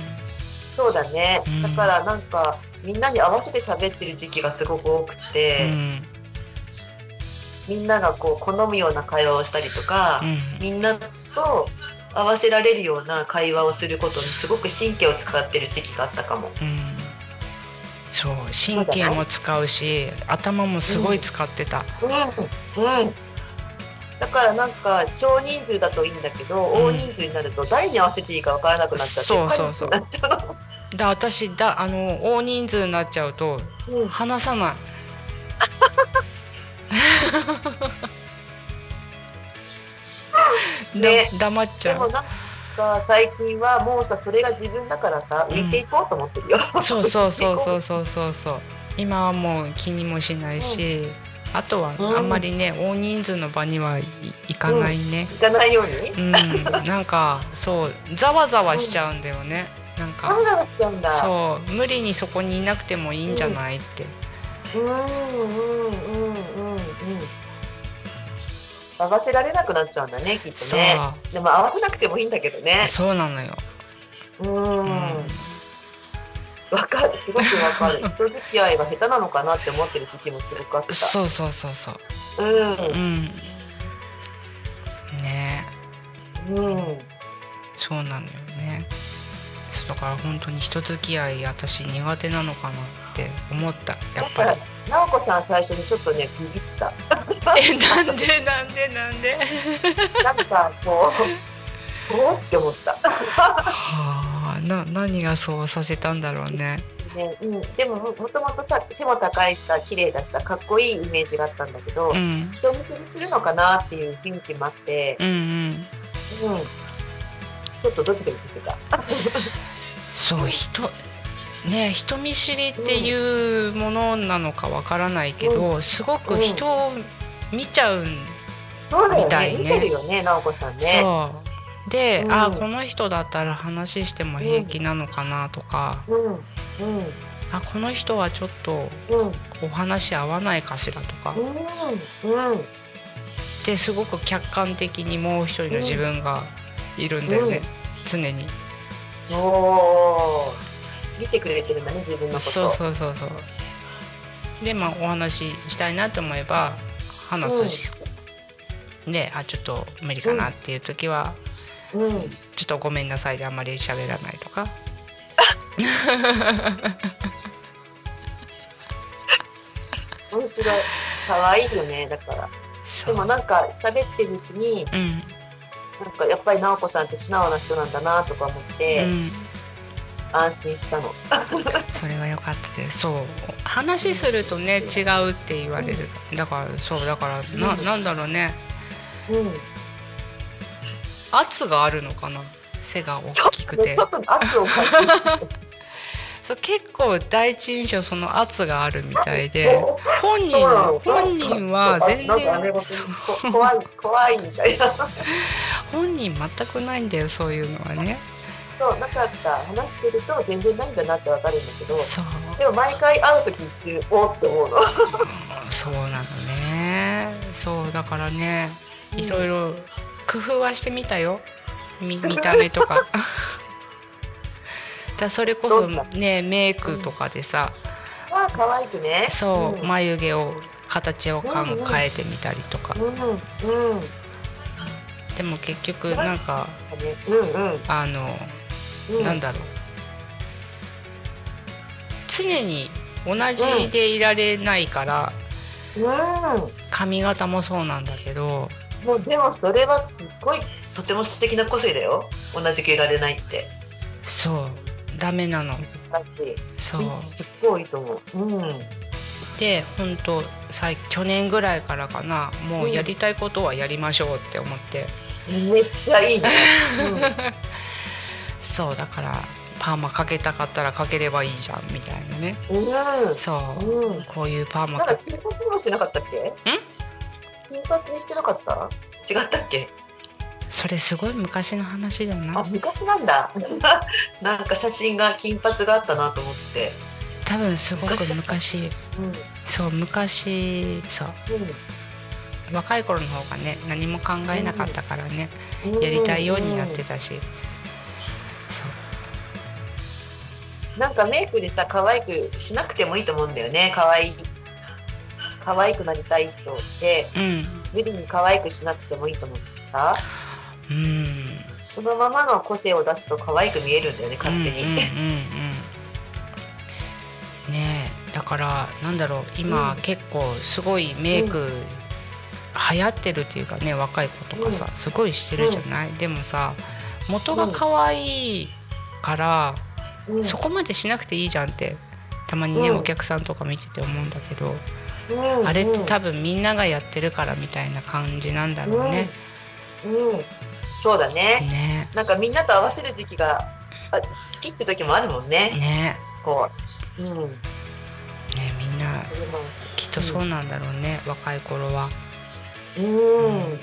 そうだねう。んだからなんかみんなに合わせて喋ってる時期がすごく多くうて、んみんながこう好むような会話をしたりとか、うんみんなと合わせられるような会話をすることにすごく神経を使ってる時期があったかも。うん。そう神経も使うし頭もすごい使ってた、うん、うん。だからなんか少人数だといいんだけど、ん。大人数になると誰に合わせていいかわからなくなっちゃってそうそうそう。なっちゃう。の。だ私だあの大人数になっちゃうとうん。話さない。だ *laughs* *laughs* ね。黙っちゃう。でもなんか最近はもうさそれが自分だからさ浮いていこうと思ってるよ。そうそうそうそうそうそうそう。今はもう気にもしないし、あとはうん。あんまりね、大人数の場にはい行かないね。いかないように。うん、なんかそうざわざわしちゃうんだよね、なんか。ダメだめしちゃうんだ。そう。無理にそこにいなくてもいいんじゃないって、うん。うん。うん。うん。うん。合わせられなくなっちゃうんだねきっとね。でも合わせなくてもいいんだけどね。そうなのよ、うん。うんわかる、すごくわかる。*laughs* 人付き合いが下手なのかなって思ってる時期もすごくあった。そうそうそうそうう。うんんねうん。そうなのよねそうだから本当に人付き合い私苦手なのかなって思ったやっぱりか直子さん最初にちょっとねビビった。えなんでなんでなんで？*laughs* なんかこう、おーって思った。はあな何がそうさせたんだろうね。ね、うん、でもももともとさ背も高いしさ綺麗だしさかっこいいイメージがあったんだけど、うん。人見知りするのかなっていう雰囲気もあって、うんうん。うん、ちょっとドキドキしてた。そう人ね人見知りっていうものなのかわからないけど、すごく人を見ちゃう。みたいね。見てるよね、直子さんね。そう。で、うん。あこの人だったら話しても平気なのかなとか、うん、うん、あこの人はちょっとうん、お話合わないかしらとか、うん、うん。ですごく客観的にもう一人の自分がいるんだよね、常に。おー。見てくれてるんだね、自分のこと。そうそうそうそう。でまあお話ししたいなと思えば話すし、であちょっと無理かなっていう時は、うん。ちょっとごめんなさいであんまり喋らないとか面白い。可愛いよね、だから。でもなんか喋ってるうちに、うんなんかやっぱり直子さんって素直な人なんだなとか思って、うん安心したの。*laughs* それは良かったです。そう。話するとね違うって言われる。だからそうだからなうん。なんだろうね。うん。圧があるのかな？背がそ大きくて。ちょっと圧を感じる。*laughs* そう結構第一印象その圧があるみたいで。本人本人は全然怖い怖いみたいな。*laughs* 本人全くないんだよそういうのはねそうなかった。話してると全然ないんだなってわかるんだけど、そう。でも毎回会う時一瞬おーって思うの。*laughs* そうなのね。そうだからねいろいろ工夫はしてみたよ。み見た目とか。*laughs* だそれこそねメイクとかでさ、まあ可愛くね。そう、ん。眉毛を形をかんうんうん変えてみたりとか、うんうん。でも結局なんかねうんうん。あの、うん。なんだろう常に同じでいられないから、髪型もそうなんだけどうん。もうでもそれはすっごいとても素敵な個性だよ。同じくいられないって。そうダメなのそうすっごいと思う。うん。で本当最去年ぐらいからかなもうやりたいことはやりましょうって思って、めっちゃいいね。*laughs* そうだからパーマかけたかったらかければいいじゃんみたいなねうん。うん。そう、うん。こういうパーマかなんか金髪もしてなかったっけ？金髪にしてなかった？違ったっけ？それすごい昔の話じゃなあい昔なんだ。*laughs* なんか写真が金髪があったなと思って。多分すごく昔うん。そう昔そう若い頃の方がね何も考えなかったからね、うんやりたいようにやってたし、なんかメイクでさ可愛くしなくてもいいと思うんだよね。可愛い。可愛くなりたい人って。うん。無理に可愛くしなくてもいいと思うさうん。そのままの個性を出すと可愛く見えるんだよね勝手に、うんうんうんうんねえ。だからなんだろう。今、うん。結構すごいメイク流行ってるっていうかね若い子とかさ、すごいしてるじゃない、でもさ元が可愛いから、うん。そこまでしなくていいじゃんってたまにね、うん。お客さんとか見てて思うんだけど、うん。あれって多分みんながやってるからみたいな感じなんだろうね。うん、うん。そうだね。ね。なんかみんなと合わせる時期があ好きって時もあるもんね。ね。こう。うん。ねみんなきっとそうなんだろうね、若い頃は。うん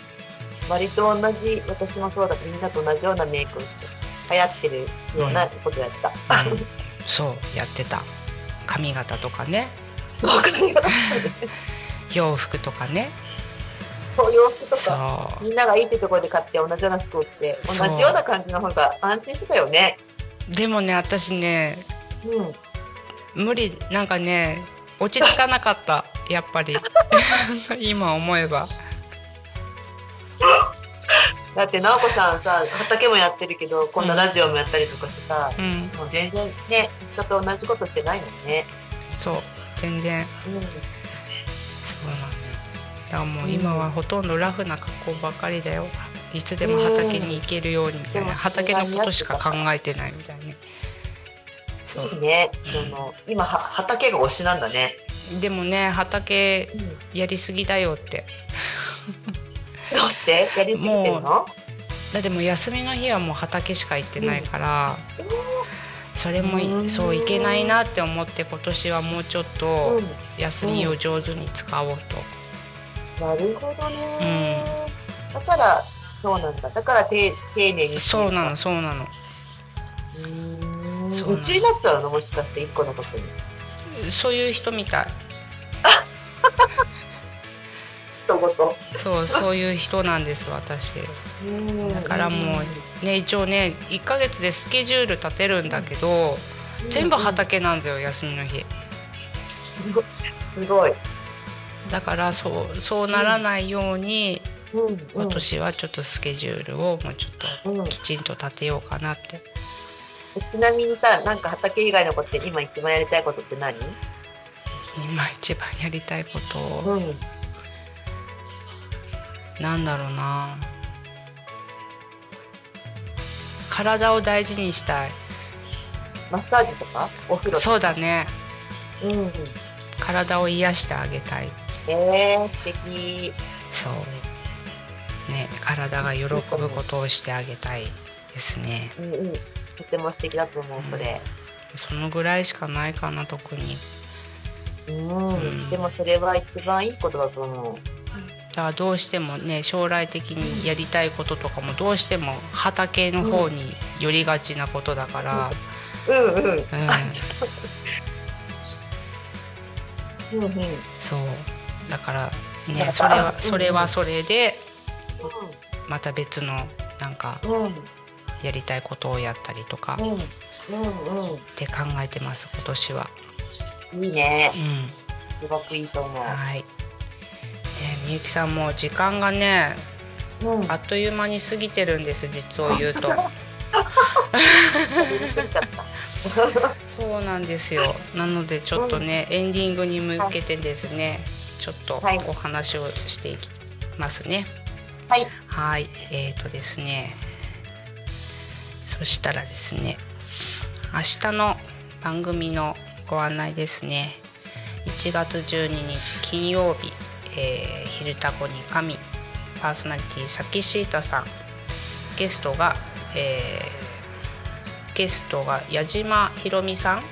割と同じ私もそうだみんなと同じようなメイクをして流行ってるようなことやってた、うん。そうやってた。髪型とかね。洋服とかね。そう洋服とそかう。みんながいいってところで買って同じような服を着て同じような感じの方が安心してたよね。でもね私ねうん。無理なんかね落ち着かなかった。やっぱり。*laughs* 今思えば *laughs* だって直子さんさ畑もやってるけどこんなラジオもやったりとかしてさ、うん。もう全然ね人と同じことしてないもんね。そう。全然。うそうなんだよ。だからもう今はほとんどラフな格好ばかりだよ。いつでも畑に行けるようにみたいなうん。畑のことしか考えてないみたいね。いいね。その今は畑が推しなんだね、うでもね畑うん。やりすぎだよってどうして？やりすぎてるの？だってもう休みの日はもう畑しか行ってないから、それもそういけないなって思って今年はもうちょっとうん休みを上手に使おうと、なるほどね、だからそうなんだ。だから丁丁寧にそうなのそうなの。うーん。そうちになっちゃうの？もしかして一個のことに。そういう人みたい。あ *laughs* 一言そうそういう人なんです私。だからもうね一応ね1ヶ月でスケジュール立てるんだけど、全部畑なんだよ休みの日。すごい。すごい、だからそうそうならないように、うん。うん今年はちょっとスケジュールをもうちょっとうん。きちんと立てようかなって。ちなみにさなんか畑以外のことって今一番やりたいことって何？今一番やりたいことをうんなんだろうな。体を大事にしたい。マッサージとか？お風呂そうだね。うん。体を癒してあげたい。えー、素敵。そう。ね体が喜ぶことをしてあげたいですね。うんうん。とても素敵だと思うそれ。そのぐらいしかないかな特に。うん、うん。でもそれは一番いいことだと思うだからどうしてもね将来的にやりたいこととかもどうしても畑の方に寄りがちなことだから、うんうん、ん。あちょっと待って。うんうん。そう。だからねそれはうんそれはそれでまた別のなんかうん。うんやりたいことをやったりとかうんうんって考えてます今年は。うんいいね。うん。すごくいいと思う、はい。ねみゆきさんも時間がねうんあっという間に過ぎてるんです実を言う *laughs* と。そうなんですよ。なのでちょっとね、エンディングに向けてですね、ちょっとはいお話をしていきますね。はい。はい、えーとですね。そしたらですね、明日の番組のご案内ですね。1月12日金曜日、えー、昼タコに神パーソナリティサキシータさん、ゲストが、えーゲストが矢島ひろみさん、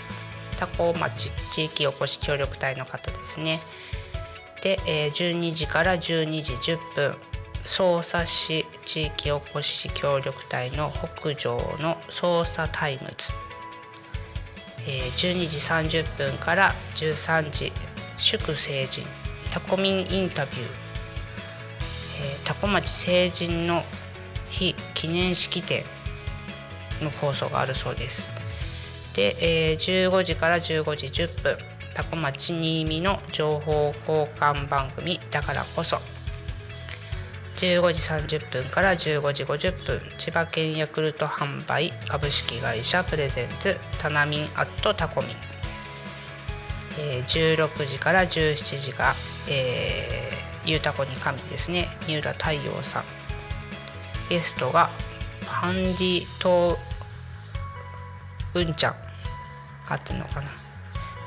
タコ町地域おこし協力隊の方ですね。で、えー12時から12時10分匝瑳市地域おこし協力隊の北条の匝瑳タイムズ、えー12時30分から13時祝成人。多古民インタビュー、えー、多古町成人の日記念式典の放送があるそうです。で、えー15時から15時10分タコ町新見の情報交換番組。だからこそ。15時30分から15時50分千葉県ヤクルト販売株式会社プレゼンツタナミンアットタコミン、え16時から17時が、えー、ゆうたこに神ですね。三浦太陽さん。ゲストがパンディトうんちゃん。合ってるのかな。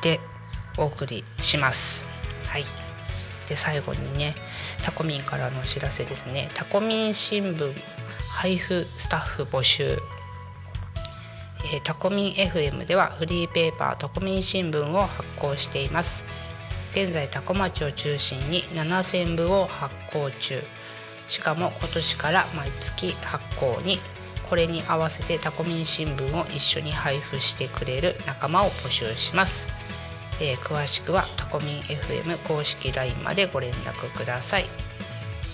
でお送りします。はい。で最後にねタコミンからのお知らせですね。タコミン新聞配布スタッフ募集。えータコミン FM ではフリーペーパータコミン新聞を発行しています。現在多古町を中心に7000部を発行中。しかも今年から毎月発行にこれに合わせてタコミン新聞を一緒に配布してくれる仲間を募集します、えー詳しくはタコミン FM 公式 LINE までご連絡ください、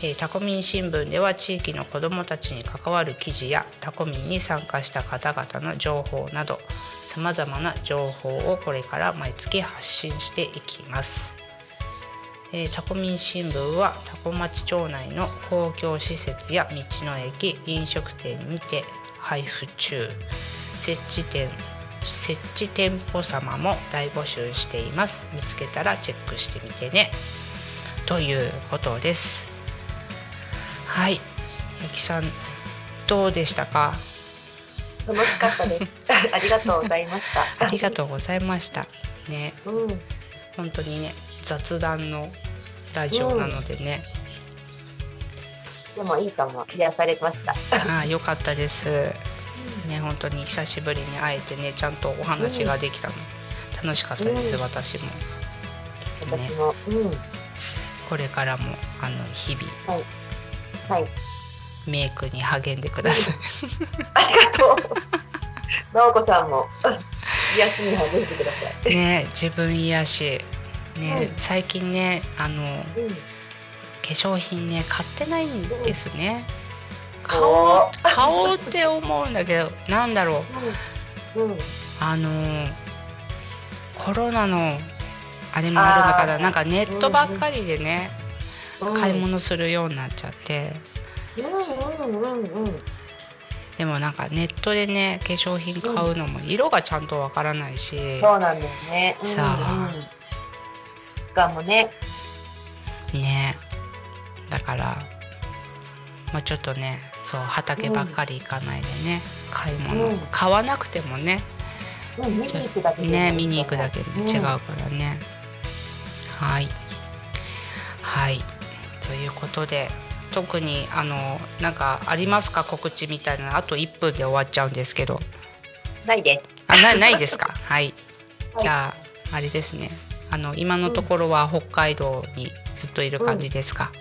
えタコミン新聞では地域の子どもたちに関わる記事やタコミンに参加した方々の情報などさまざまな情報をこれから毎月発信していきます。えタコミン新聞はタコ町町内の公共施設や道の駅飲食店にて配布中。設置店設置店舗様も大募集しています。見つけたらチェックしてみてね。ということです。はいゆきさんどうでしたか？楽しかったです。*laughs* ありがとうございました。ありがとうございましたねうん。本当にね雑談のラジオなのでね、でもいいかも。癒されました。ああ良 *laughs* かったです。ね本当に久しぶりに会えてねちゃんとお話ができたの、楽しかったです、うん私も私も。うん。これからもあの日々はい。メイクに励んでください。ありがとう。直子さんも癒しに励んでください。ね自分癒しね、うん最近ねあのうん。化粧品ね買ってないんですね。買おおうー買おうって思うんだけどなんだろううん。うん。あのコロナのあれもあるのかなあーなんかネットばっかりでね、うん買い物するようになっちゃって。うんうんうんうん。でもなんかネットでね化粧品買うのも色がちゃんとわからないし、そうなんだよね。さあ。しかもね。ね。だからもうちょっとねそう畑ばっかり行かないでね、買い物、うん。買わなくてもね。うん見に行くだけね見に行くだけでも違うからね、はい。はいということで特にあのなんかありますか？告知みたいなあと1分で終わっちゃうんですけど。ないです。あなないですか？はい、はいじゃああれですね。あの今のところは北海道にずっといる感じですか、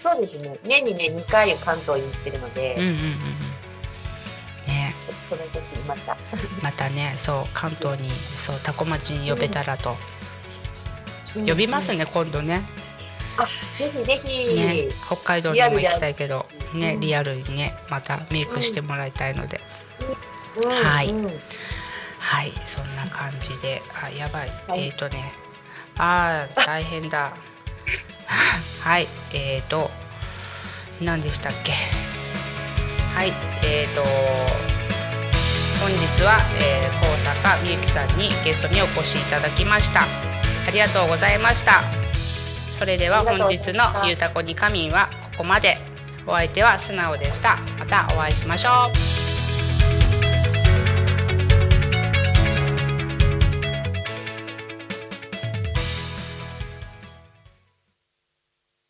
そうですね。年にね2回関東に行ってるので、うん、うんうんうん。ね。その時にまた。またねそう関東にそう多古町に呼べたらと、呼びますね今度ね。あ、ぜひぜひ。ね北海道にも行きたいけどねうん。リアルにねまたメイクしてもらいたいので、うん。はい。うん。はいそんな感じで。あやばい、はい。えっ、とね。あー大変だ。*laughs* はいえっ、と何でしたっけ？はいえっ、と本日は、えー、高坂みゆきさんにゲストにお越しいただきました。ありがとうございましたそれでは本日のゆうたこに仮眠はここまで。お相手は素直でした。またお会いしましょう